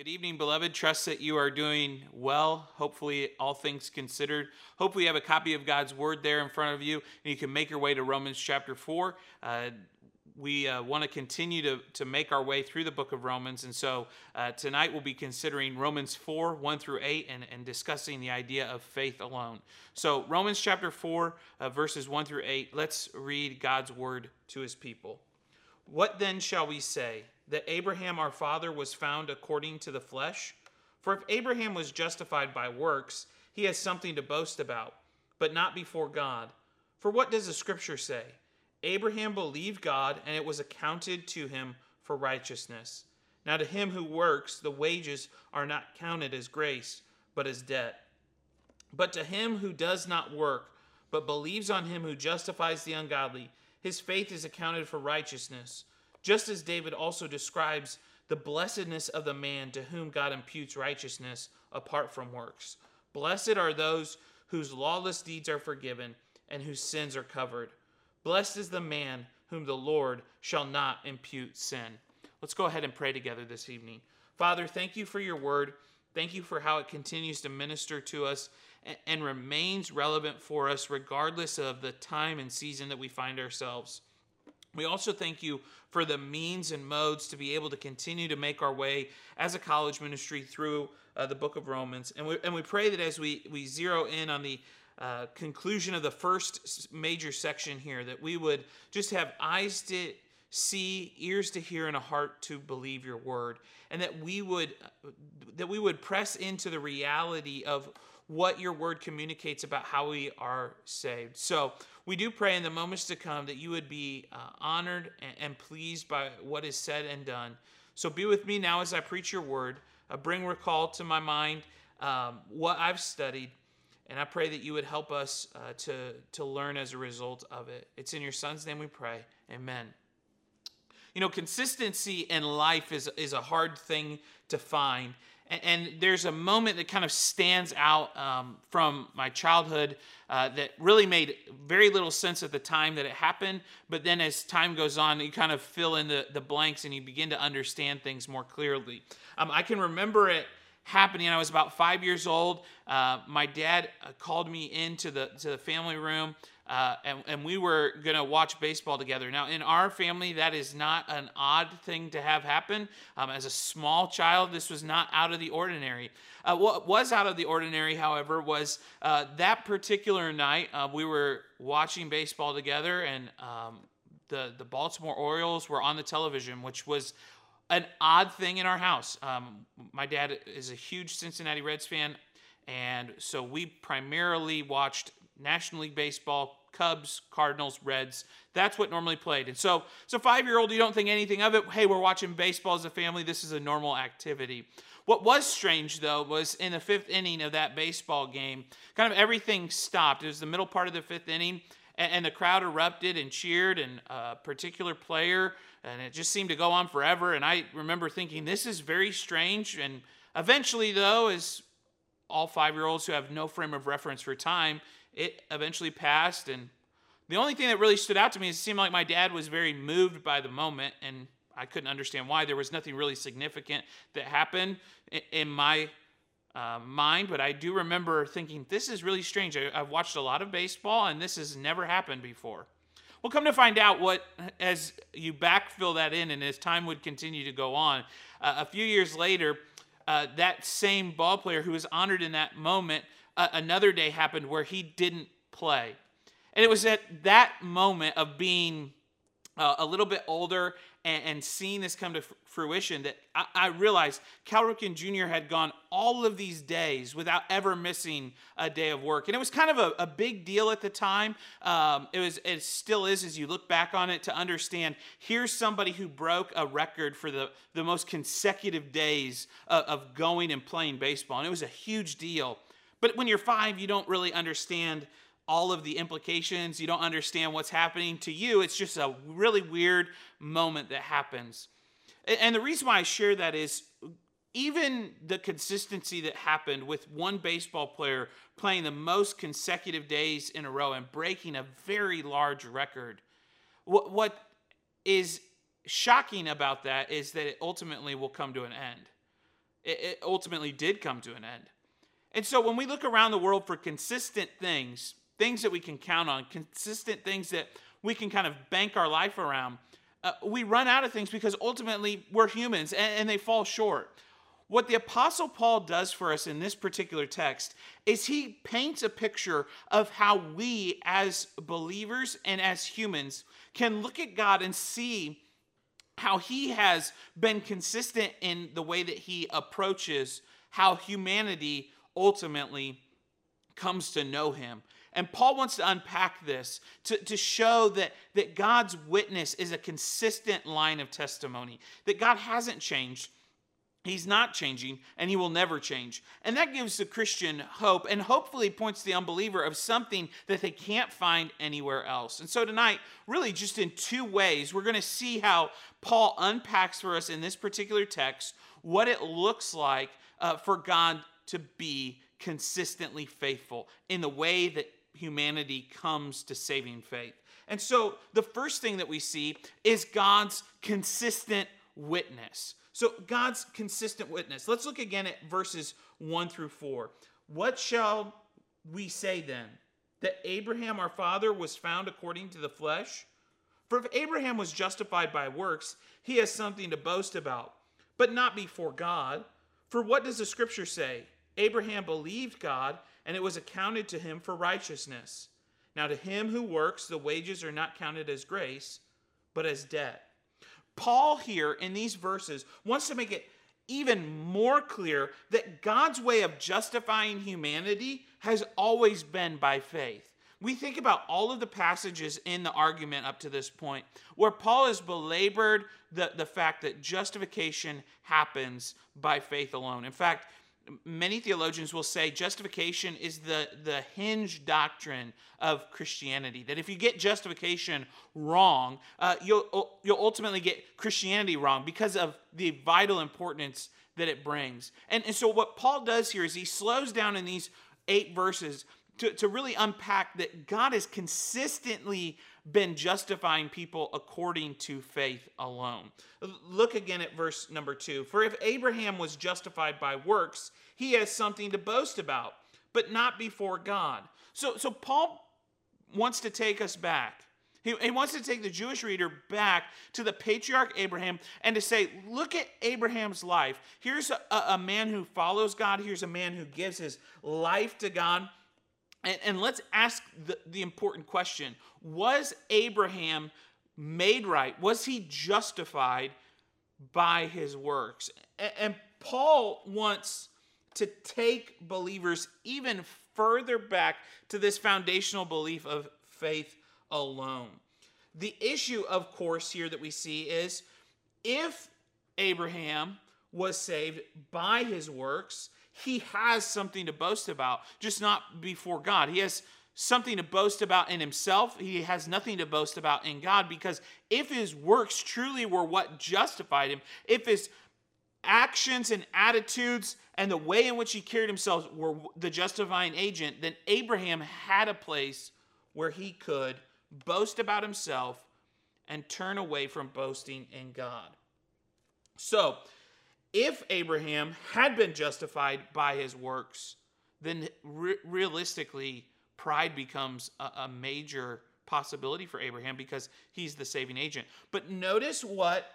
Good evening, beloved. Trust that you are doing well. Hopefully, all things considered. Hopefully, you have a copy of God's Word there in front of you, and you can make your way to Romans chapter 4. Uh, we uh, want to continue to, to make our way through the book of Romans. And so uh, tonight we'll be considering Romans 4, 1 through 8, and, and discussing the idea of faith alone. So, Romans chapter 4, uh, verses 1 through 8, let's read God's word to his people. What then shall we say? That Abraham our father was found according to the flesh? For if Abraham was justified by works, he has something to boast about, but not before God. For what does the scripture say? Abraham believed God, and it was accounted to him for righteousness. Now, to him who works, the wages are not counted as grace, but as debt. But to him who does not work, but believes on him who justifies the ungodly, his faith is accounted for righteousness just as David also describes the blessedness of the man to whom God imputes righteousness apart from works. Blessed are those whose lawless deeds are forgiven and whose sins are covered. Blessed is the man whom the Lord shall not impute sin. Let's go ahead and pray together this evening. Father, thank you for your word. Thank you for how it continues to minister to us and remains relevant for us regardless of the time and season that we find ourselves. We also thank you for the means and modes to be able to continue to make our way as a college ministry through uh, the book of Romans. And we, and we pray that as we, we zero in on the uh, conclusion of the first major section here, that we would just have eyes to see, ears to hear, and a heart to believe your word, and that we would that we would press into the reality of what your word communicates about how we are saved. So we do pray in the moments to come that you would be uh, honored and, and, pleased by what is said and done. So be with me now as I preach your word. Uh, bring recall to my mind um, what I've studied, and I pray that you would help us uh, to, to learn as a result of it. It's in your son's name we pray. Amen. You know, consistency in life is, is a hard thing to find. And, and there's a moment that kind of stands out um, from my childhood uh, that really made very little sense at the time that it happened. But then as time goes on, you kind of fill in the, the blanks and you begin to understand things more clearly. Um, I can remember it happening. I was about five years old. Uh, my dad uh, called me into the to the family room uh, and, and we were going to watch baseball together. Now, in our family, that is not an odd thing to have happen. Um, as a small child, this was not out of the ordinary. Uh, what was out of the ordinary, however, was uh, that particular night uh, we were watching baseball together, and um, the the Baltimore Orioles were on the television, which was an odd thing in our house. Um, my dad is a huge Cincinnati Reds fan, and so we primarily watched National League Baseball, Cubs, Cardinals, Reds. That's what normally played. And so, so five year old, you don't think anything of it. Hey, we're watching baseball as a family. This is a normal activity. What was strange, though, was in the fifth inning of that baseball game, kind of everything stopped. It was the middle part of the fifth inning, and, and the crowd erupted and cheered, and a particular player, and it just seemed to go on forever. And I remember thinking, this is very strange. And eventually, though, as all five year olds who have no frame of reference for time, it eventually passed. And the only thing that really stood out to me is it seemed like my dad was very moved by the moment, and I couldn't understand why. There was nothing really significant that happened in my uh, mind, but I do remember thinking, this is really strange. I, have watched a lot of baseball, and this has never happened before. Well, come to find out what, as you backfill that in, and as time would continue to go on, uh, a few years later, uh, that same ball player who was honored in that moment uh, another day happened where he didn't play. And it was at that moment of being uh, a little bit older and, and, seeing this come to fruition that I, I, realized Cal Ripken Jr. had gone all of these days without ever missing a day of work. And it was kind of a, a big deal at the time. Um, it was, it still is as you look back on it to understand here's somebody who broke a record for the, the most consecutive days of, of going and playing baseball. And it was a huge deal. But when you're five, you don't really understand all of the implications. You don't understand what's happening to you. It's just a really weird moment that happens. And the reason why I share that is even the consistency that happened with one baseball player playing the most consecutive days in a row and breaking a very large record. What, what is shocking about that is that it ultimately will come to an end. it, it ultimately did come to an end. And so when we look around the world for consistent things, things that we can count on, consistent things that we can kind of bank our life around, uh, we run out of things because ultimately we're humans and, and they fall short. What the Apostle Paul does for us in this particular text is he paints a picture of how we, as believers and as humans, can look at God and see how he has been consistent in the way that he approaches how humanity ultimately comes to know him. And Paul wants to unpack this to, to show that, that God's witness is a consistent line of testimony, that God hasn't changed. He's not changing and he will never change. And that gives the Christian hope and hopefully points the unbeliever of something that they can't find anywhere else. And so tonight, really just in two ways, we're going to see how Paul unpacks for us in this particular text what it looks like uh, for God to be consistently faithful in the way that humanity comes to saving faith. And so the first thing that we see is God's consistent witness. So, God's consistent witness. Let's look again at verses 1 through 4. What shall we say then? That Abraham our father was found according to the flesh? For if Abraham was justified by works, he has something to boast about, but not before God. For what does the scripture say? Abraham believed God, and it was accounted to him for righteousness. Now, to him who works, the wages are not counted as grace, but as debt. Paul, here in these verses, wants to make it even more clear that God's way of justifying humanity has always been by faith. We think about all of the passages in the argument up to this point where Paul has belabored the, the fact that justification happens by faith alone. In fact, many theologians will say justification is the, the hinge doctrine of Christianity. That if you get justification wrong, uh, you'll, you'll ultimately get Christianity wrong because of the vital importance that it brings. And, and so, what Paul does here is he slows down in these eight verses to, to really unpack that God is consistently been justifying people according to faith alone. Look again at verse number two. For if Abraham was justified by works, he has something to boast about, but not before God. So, so Paul wants to take us back. He, he wants to take the Jewish reader back to the patriarch Abraham and to say, look at Abraham's life. Here's a, a man who follows God, here's a man who gives his life to God. And, and let's ask the, the important question Was Abraham made right? Was he justified by his works? And, and Paul wants to take believers even further back to this foundational belief of faith alone. The issue, of course, here that we see is if Abraham was saved by his works, he has something to boast about, just not before God. He has something to boast about in himself. He has nothing to boast about in God because if his works truly were what justified him, if his actions and attitudes and the way in which he carried himself were the justifying agent, then Abraham had a place where he could boast about himself and turn away from boasting in God. So, if Abraham had been justified by his works, then re- realistically, pride becomes a, a major possibility for Abraham because he's the saving agent. But notice what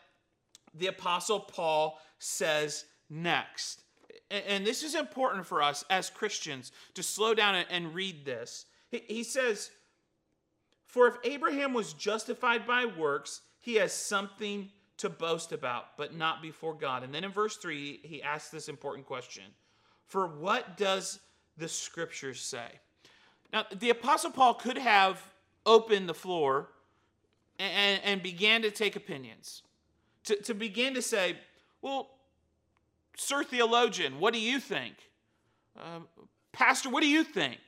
the Apostle Paul says next. And this is important for us as Christians to slow down and read this. He says, For if Abraham was justified by works, he has something to boast about, but not before God. And then in verse 3, he asks this important question For what does the scriptures say? Now, the Apostle Paul could have opened the floor and, and began to take opinions, to, to begin to say, Well, Sir Theologian, what do you think? Uh, Pastor, what do you think?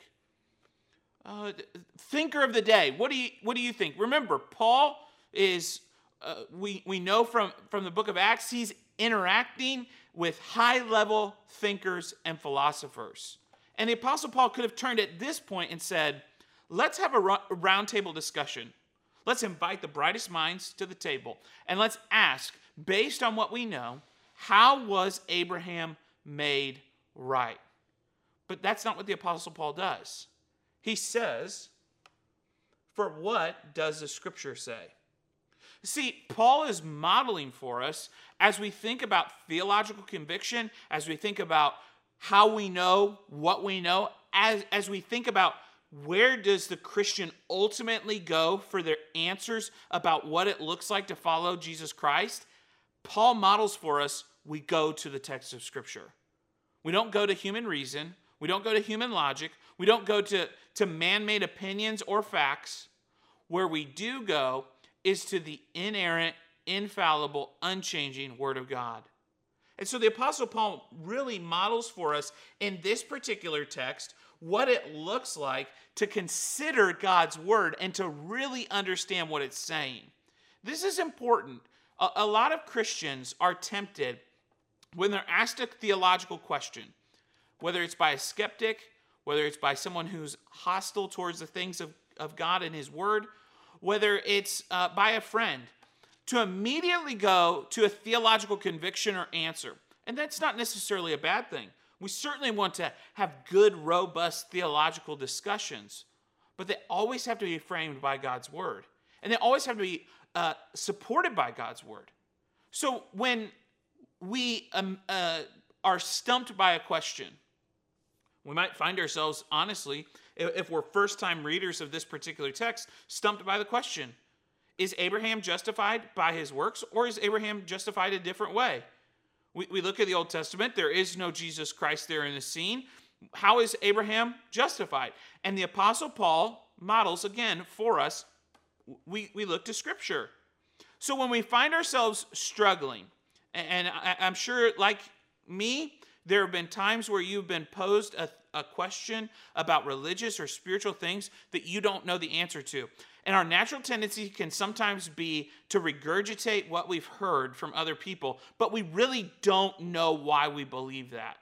Uh, thinker of the day, what do you what do you think? Remember, Paul is uh, we, we know from, from the book of Acts, he's interacting with high level thinkers and philosophers. And the Apostle Paul could have turned at this point and said, Let's have a roundtable discussion. Let's invite the brightest minds to the table and let's ask, based on what we know, how was Abraham made right. But that's not what the Apostle Paul does. He says, For what does the scripture say? See, Paul is modeling for us as we think about theological conviction, as we think about how we know what we know, as, as we think about where does the Christian ultimately go for their answers about what it looks like to follow Jesus Christ, Paul models for us we go to the text of Scripture. We don't go to human reason, we don't go to human logic, we don't go to, to man made opinions or facts. Where we do go is to the inerrant, infallible, unchanging Word of God. And so the Apostle Paul really models for us in this particular text what it looks like to consider God's Word and to really understand what it's saying. This is important. A, a lot of Christians are tempted when they're asked a theological question, whether it's by a skeptic, whether it's by someone who's hostile towards the things of, of God and His Word, whether it's uh, by a friend, to immediately go to a theological conviction or answer. And that's not necessarily a bad thing. We certainly want to have good, robust theological discussions, but they always have to be framed by God's Word. And they always have to be uh, supported by God's Word. So when we um, uh, are stumped by a question, we might find ourselves, honestly, if we're first time readers of this particular text, stumped by the question Is Abraham justified by his works, or is Abraham justified a different way? We, we look at the Old Testament, there is no Jesus Christ there in the scene. How is Abraham justified? And the Apostle Paul models again for us, we, we look to Scripture. So when we find ourselves struggling, and I'm sure, like me, there have been times where you've been posed a, a question about religious or spiritual things that you don't know the answer to. And our natural tendency can sometimes be to regurgitate what we've heard from other people, but we really don't know why we believe that.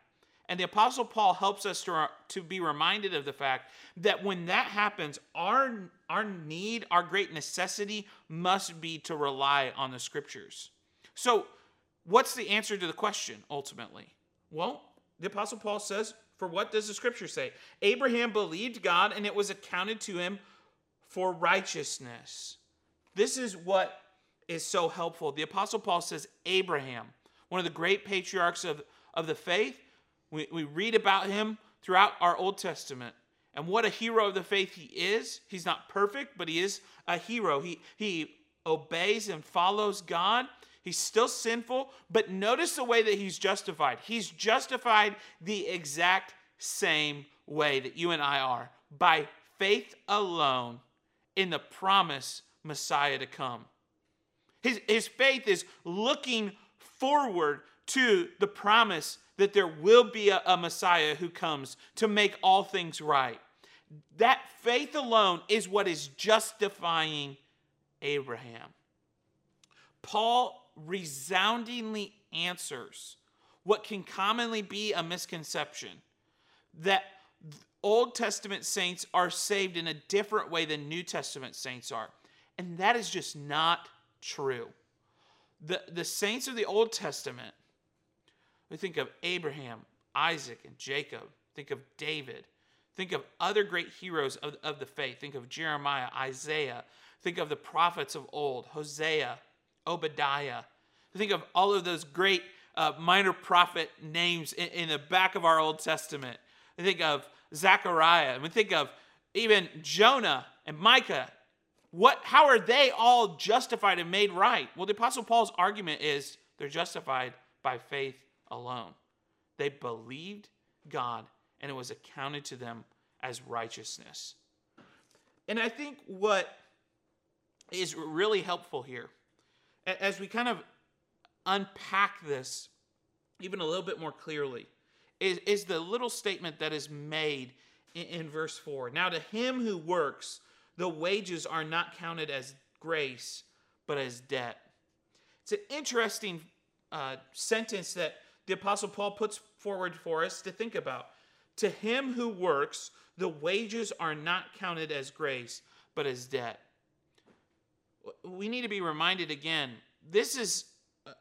And the Apostle Paul helps us to, to be reminded of the fact that when that happens, our, our need, our great necessity must be to rely on the scriptures. So, what's the answer to the question ultimately? Well, the Apostle Paul says, For what does the scripture say? Abraham believed God and it was accounted to him for righteousness. This is what is so helpful. The Apostle Paul says, Abraham, one of the great patriarchs of, of the faith, we, we read about him throughout our Old Testament. And what a hero of the faith he is. He's not perfect, but he is a hero. He, he obeys and follows God. He's still sinful, but notice the way that he's justified. He's justified the exact same way that you and I are by faith alone in the promise Messiah to come. His, his faith is looking forward to the promise that there will be a, a Messiah who comes to make all things right. That faith alone is what is justifying Abraham. Paul resoundingly answers what can commonly be a misconception that Old Testament saints are saved in a different way than New Testament saints are. And that is just not true. The, the saints of the Old Testament, we think of Abraham, Isaac, and Jacob, think of David, think of other great heroes of, of the faith, think of Jeremiah, Isaiah, think of the prophets of old, Hosea, Obadiah. Think of all of those great uh, minor prophet names in, in, the back of our Old Testament. Think of Zechariah. And we think of even Jonah and Micah. What, how are they all justified and made right? Well, the Apostle Paul's argument is they're justified by faith alone. They believed God, and it was accounted to them as righteousness. And I think what is really helpful here as we kind of unpack this even a little bit more clearly is, is the little statement that is made in, in verse 4. Now, to him who works, the wages are not counted as grace, but as debt. It's an interesting uh, sentence that the Apostle Paul puts forward for us to think about. To him who works, the wages are not counted as grace, but as debt we need to be reminded again this is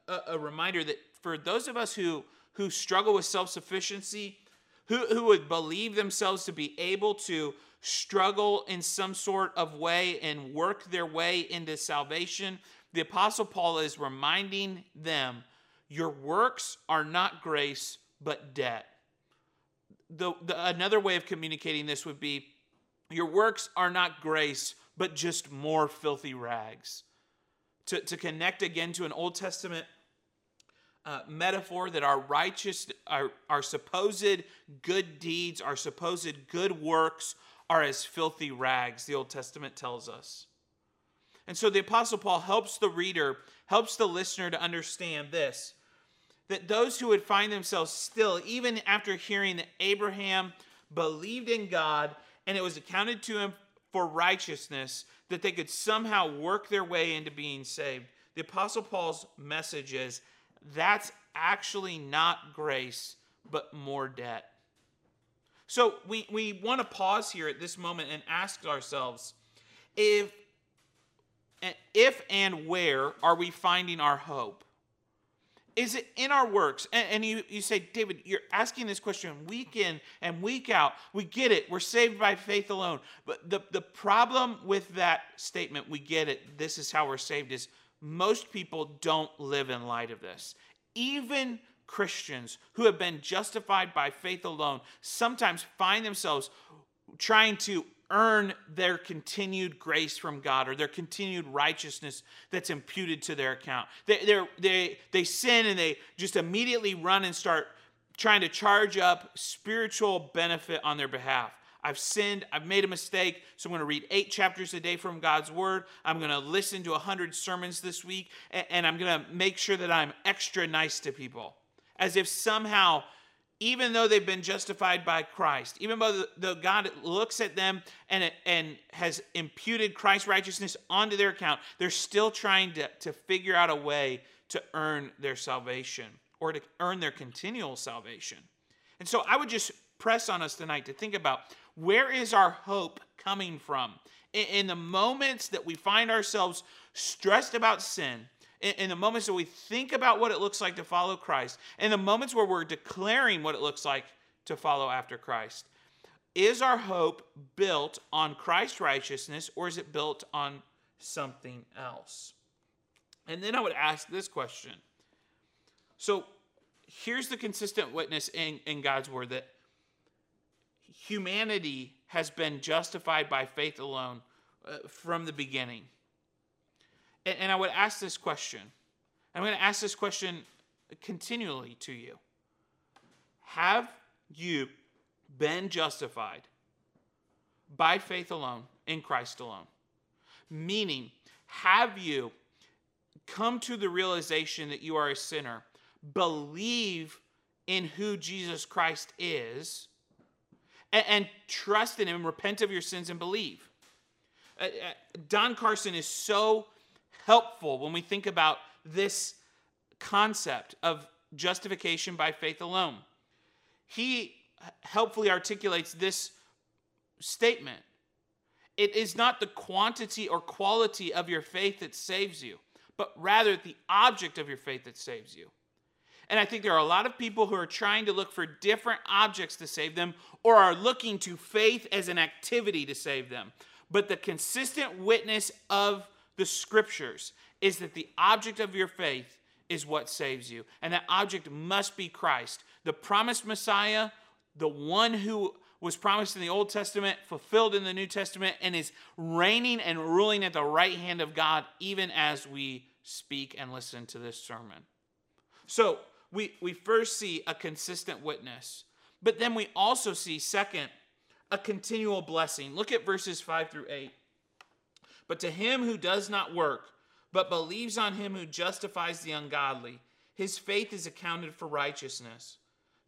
a, a, reminder that for those of us who who struggle with self sufficiency, who, who would believe themselves to be able to struggle in some sort of way and work their way into salvation, the Apostle Paul is reminding them your works are not grace, but debt. The, the, another way of communicating this would be your works are not grace, but just more filthy rags. To, to connect again to an Old Testament uh, metaphor that our righteous, our, our supposed good deeds, our supposed good works are as filthy rags, the Old Testament tells us. And so the Apostle Paul helps the reader, helps the listener to understand this that those who would find themselves still, even after hearing that Abraham believed in God and it was accounted to him for righteousness, that they could somehow work their way into being saved. The Apostle Paul's message is that's actually not grace, but more debt. So we, we want to pause here at this moment and ask ourselves if, if and where are we finding our hope? Is it in our works? And, and, you, you say, David, you're asking this question week in and week out. We get it. We're saved by faith alone. But the, the problem with that statement, we get it, this is how we're saved, is most people don't live in light of this. Even Christians who have been justified by faith alone sometimes find themselves trying to earn their continued grace from God or their continued righteousness that's imputed to their account. They, they, they sin and they just immediately run and start trying to charge up spiritual benefit on their behalf. I've sinned. I've made a mistake. So I'm going to read eight chapters a day from God's Word. I'm going to listen to 100 sermons this week. And I'm going to make sure that I'm extra nice to people. As if somehow even though they've been justified by Christ, even though God looks at them and, and has imputed Christ's righteousness onto their account, they're still trying to, to figure out a way to earn their salvation or to earn their continual salvation. And so I would just press on us tonight to think about where is our hope coming from? In, in the moments that we find ourselves stressed about sin, in, the moments that we think about what it looks like to follow Christ, in the moments where we're declaring what it looks like to follow after Christ. Is our hope built on Christ's righteousness or is it built on something else? And then I would ask this question. So here's the consistent witness in, in God's word that humanity has been justified by faith alone uh, from the beginning. And, and I would ask this question. I'm going to ask this question continually to you. Have you been justified by faith alone in Christ alone? Meaning, have you come to the realization that you are a sinner, believe in who Jesus Christ is, and, and trust in Him, repent of your sins, and believe? Uh, uh, Don Carson is so helpful when we think about this concept of justification by faith alone. He helpfully articulates this statement It is not the quantity or quality of your faith that saves you, but rather the object of your faith that saves you. And I think there are a lot of people who are trying to look for different objects to save them or are looking to faith as an activity to save them. But the consistent witness of the scriptures is that the object of your faith is what saves you. And that object must be Christ, the promised Messiah, the one who was promised in the Old Testament, fulfilled in the New Testament, and is reigning and ruling at the right hand of God, even as we speak and listen to this sermon. So we, we first see a consistent witness, but then we also see, second, a continual blessing. Look at verses 5 through 8. But to him who does not work, but believes on him who justifies the ungodly, his faith is accounted for righteousness.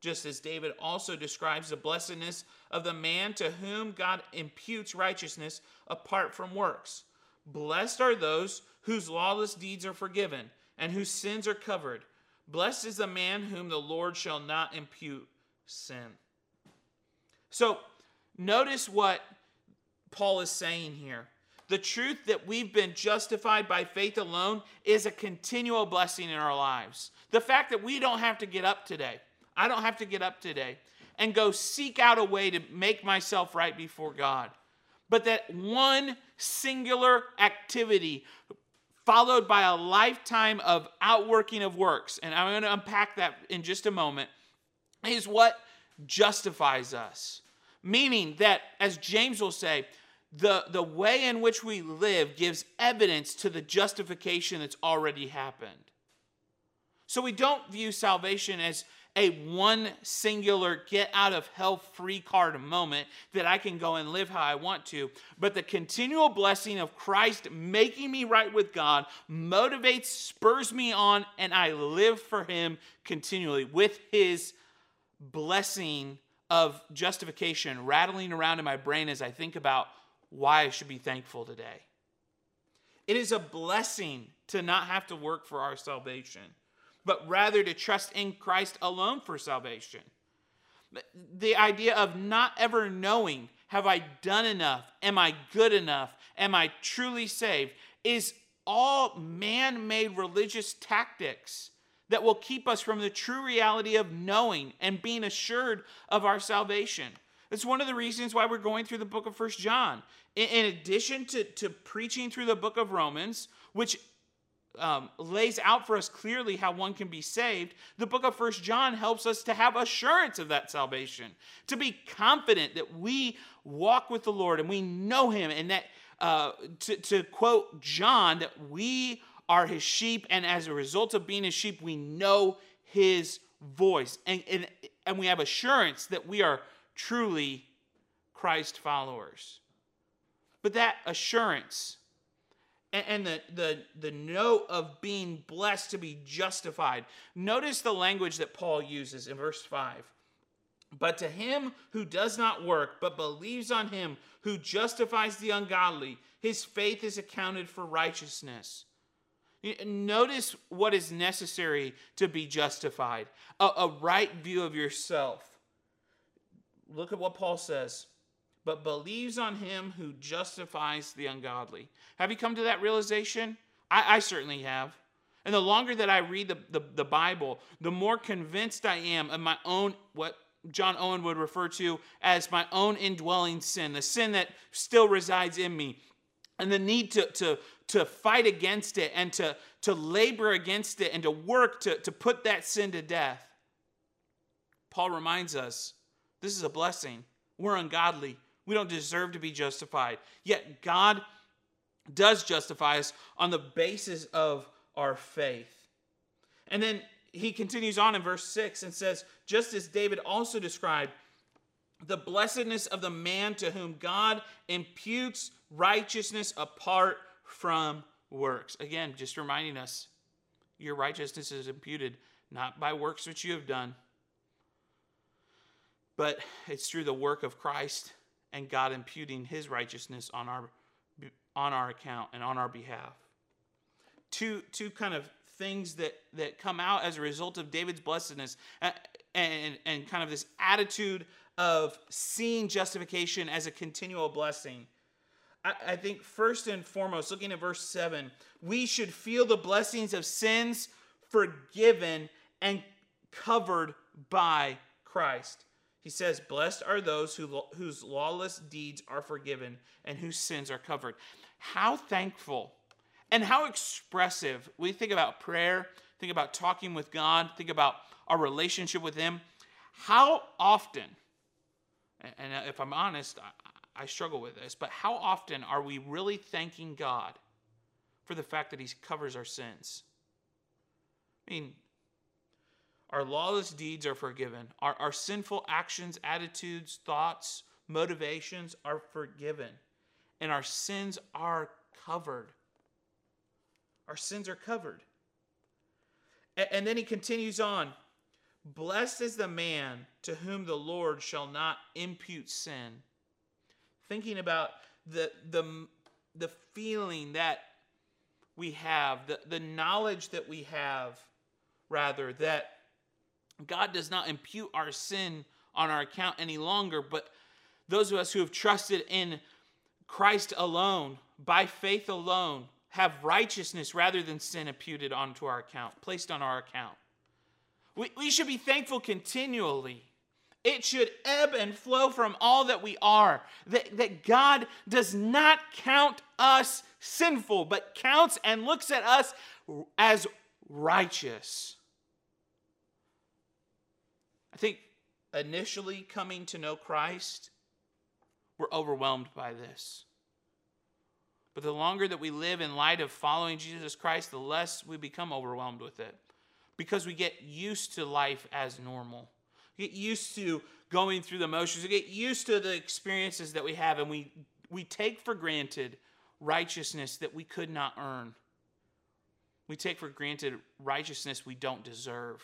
Just as David also describes the blessedness of the man to whom God imputes righteousness apart from works. Blessed are those whose lawless deeds are forgiven and whose sins are covered. Blessed is the man whom the Lord shall not impute sin. So, notice what Paul is saying here. The truth that we've been justified by faith alone is a continual blessing in our lives. The fact that we don't have to get up today, I don't have to get up today and go seek out a way to make myself right before God. But that one singular activity followed by a lifetime of outworking of works, and I'm going to unpack that in just a moment, is what justifies us. Meaning that, as James will say, the, the way in which we live gives evidence to the justification that's already happened. So we don't view salvation as a one singular get out of hell free card moment that I can go and live how I want to, but the continual blessing of Christ making me right with God motivates, spurs me on, and I live for Him continually with His blessing of justification rattling around in my brain as I think about why I should be thankful today. It is a blessing to not have to work for our salvation, but rather to trust in Christ alone for salvation. The idea of not ever knowing, have I done enough? Am I good enough? Am I truly saved? is all man made religious tactics that will keep us from the true reality of knowing and being assured of our salvation. It's one of the reasons why we're going through the book of First John. In, in addition to, to preaching through the book of Romans, which um, lays out for us clearly how one can be saved, the book of First John helps us to have assurance of that salvation, to be confident that we walk with the Lord and we know Him, and that uh, to, to quote John, that we are His sheep, and as a result of being His sheep, we know His voice, and and, and we have assurance that we are truly Christ followers. But that assurance and the, the, the note of being blessed to be justified. Notice the language that Paul uses in verse 5. But to him who does not work, but believes on him who justifies the ungodly, his faith is accounted for righteousness. Notice what is necessary to be justified a, a right view of yourself. Look at what Paul says but believes on him who justifies the ungodly. Have you come to that realization? I, I certainly have. And the longer that I read the, the, the, Bible, the more convinced I am of my own, what John Owen would refer to as my own indwelling sin, the sin that still resides in me, and the need to, to, to fight against it and to, to labor against it and to work to, to put that sin to death. Paul reminds us this is a blessing. We're ungodly. We don't deserve to be justified. Yet God does justify us on the basis of our faith. And then he continues on in verse 6 and says, just as David also described, the blessedness of the man to whom God imputes righteousness apart from works. Again, just reminding us your righteousness is imputed not by works which you have done, but it's through the work of Christ and God imputing his righteousness on our on our account and on our behalf. Two two kind of things that that come out as a result of David's blessedness and and, and kind of this attitude of seeing justification as a continual blessing. I, I think first and foremost, looking at verse 7, we should feel the blessings of sins forgiven and covered by Christ. He says, Blessed are those who, whose lawless deeds are forgiven and whose sins are covered. How thankful and how expressive. We think about prayer, think about talking with God, think about our relationship with Him. How often, and uh, if I'm honest, I struggle with this, but how often are we really thanking God for the fact that He covers our sins? I mean, our lawless deeds are forgiven. Our, our sinful actions, attitudes, thoughts, motivations are forgiven. And our sins are covered. Our sins are covered. And, and then he continues on Blessed is the man to whom the Lord shall not impute sin. Thinking about the, the, the feeling that we have, the, the knowledge that we have, rather, that God does not impute our sin on our account any longer, but those of us who have trusted in Christ alone, by faith alone, have righteousness rather than sin imputed onto our account, placed on our account. We, we should be thankful continually. It should ebb and flow from all that we are. That, that God does not count us sinful, but counts and looks at us as righteous. I think initially coming to know Christ, we're overwhelmed by this. But the longer that we live in light of following Jesus Christ, the less we become overwhelmed with it because we get used to life as normal. We get used to going through the motions. We get used to the experiences that we have, and we, we take for granted righteousness that we could not earn. We take for granted righteousness we don't deserve.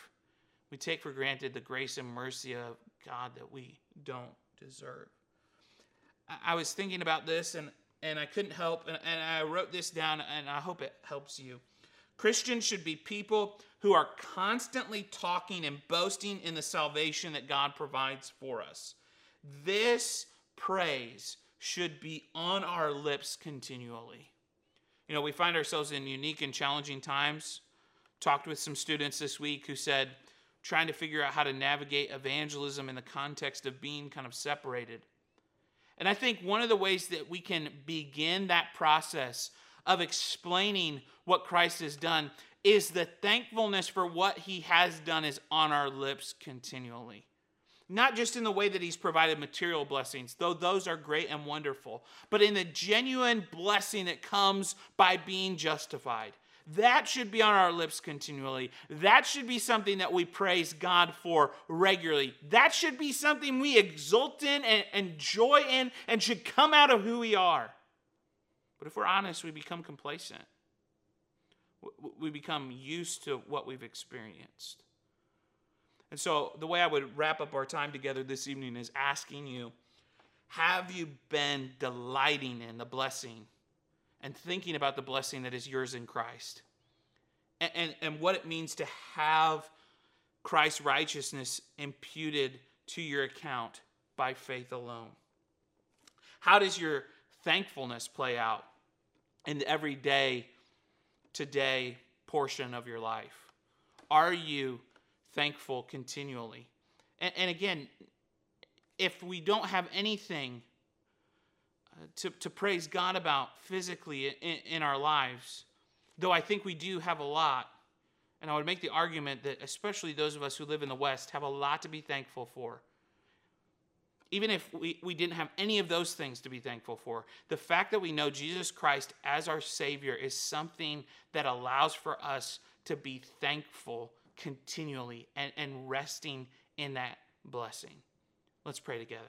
We take for granted the grace and mercy of God that we don't deserve. I was thinking about this and, and I couldn't help, and, and I wrote this down, and I hope it helps you. Christians should be people who are constantly talking and boasting in the salvation that God provides for us. This praise should be on our lips continually. You know, we find ourselves in unique and challenging times. Talked with some students this week who said, trying to figure out how to navigate evangelism in the context of being kind of separated. And I think one of the ways that we can begin that process of explaining what Christ has done is the thankfulness for what he has done is on our lips continually. Not just in the way that he's provided material blessings, though those are great and wonderful, but in the genuine blessing that comes by being justified. That should be on our lips continually. That should be something that we praise God for regularly. That should be something we exult in and, and joy in and should come out of who we are. But if we're honest, we become complacent. We become used to what we've experienced. And so, the way I would wrap up our time together this evening is asking you Have you been delighting in the blessing and thinking about the blessing that is yours in Christ? And, and, and what it means to have Christ's righteousness imputed to your account by faith alone? How does your thankfulness play out in the everyday, today portion of your life? Are you thankful continually? And, and again, if we don't have anything to, to praise God about physically in, in our lives, though I think we do have a lot, and I would make the argument that especially those of us who live in the West have a lot to be thankful for even if we, we didn't have any of those things to be thankful for, the fact that we know Jesus Christ as our Savior is something that allows for us to be thankful continually and, and resting in that blessing. Let's pray together.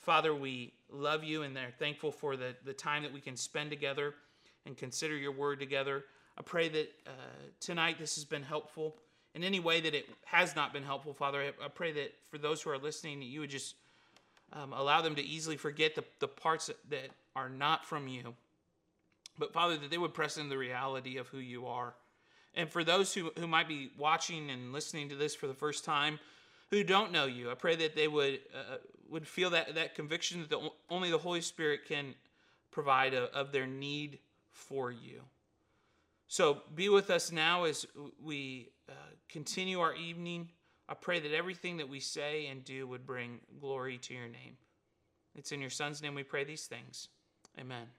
Father, we love you and are thankful for the, the time that we can spend together and consider your word together. I pray that uh, tonight this has been helpful. In any way that it has not been helpful, Father, I, I pray that for those who are listening, that you would just um, allow them to easily forget the, the parts that, are not from you. But Father, that they would press in the reality of who you are. And for those who, who might be watching and listening to this for the first time, who don't know you, I pray that they would uh, would feel that that conviction that the, only the Holy Spirit can provide a, of their need for you. So be with us now as we uh, continue our evening. I pray that everything that we say and do would bring glory to your name. It's in your Son's name we pray these things. Amen.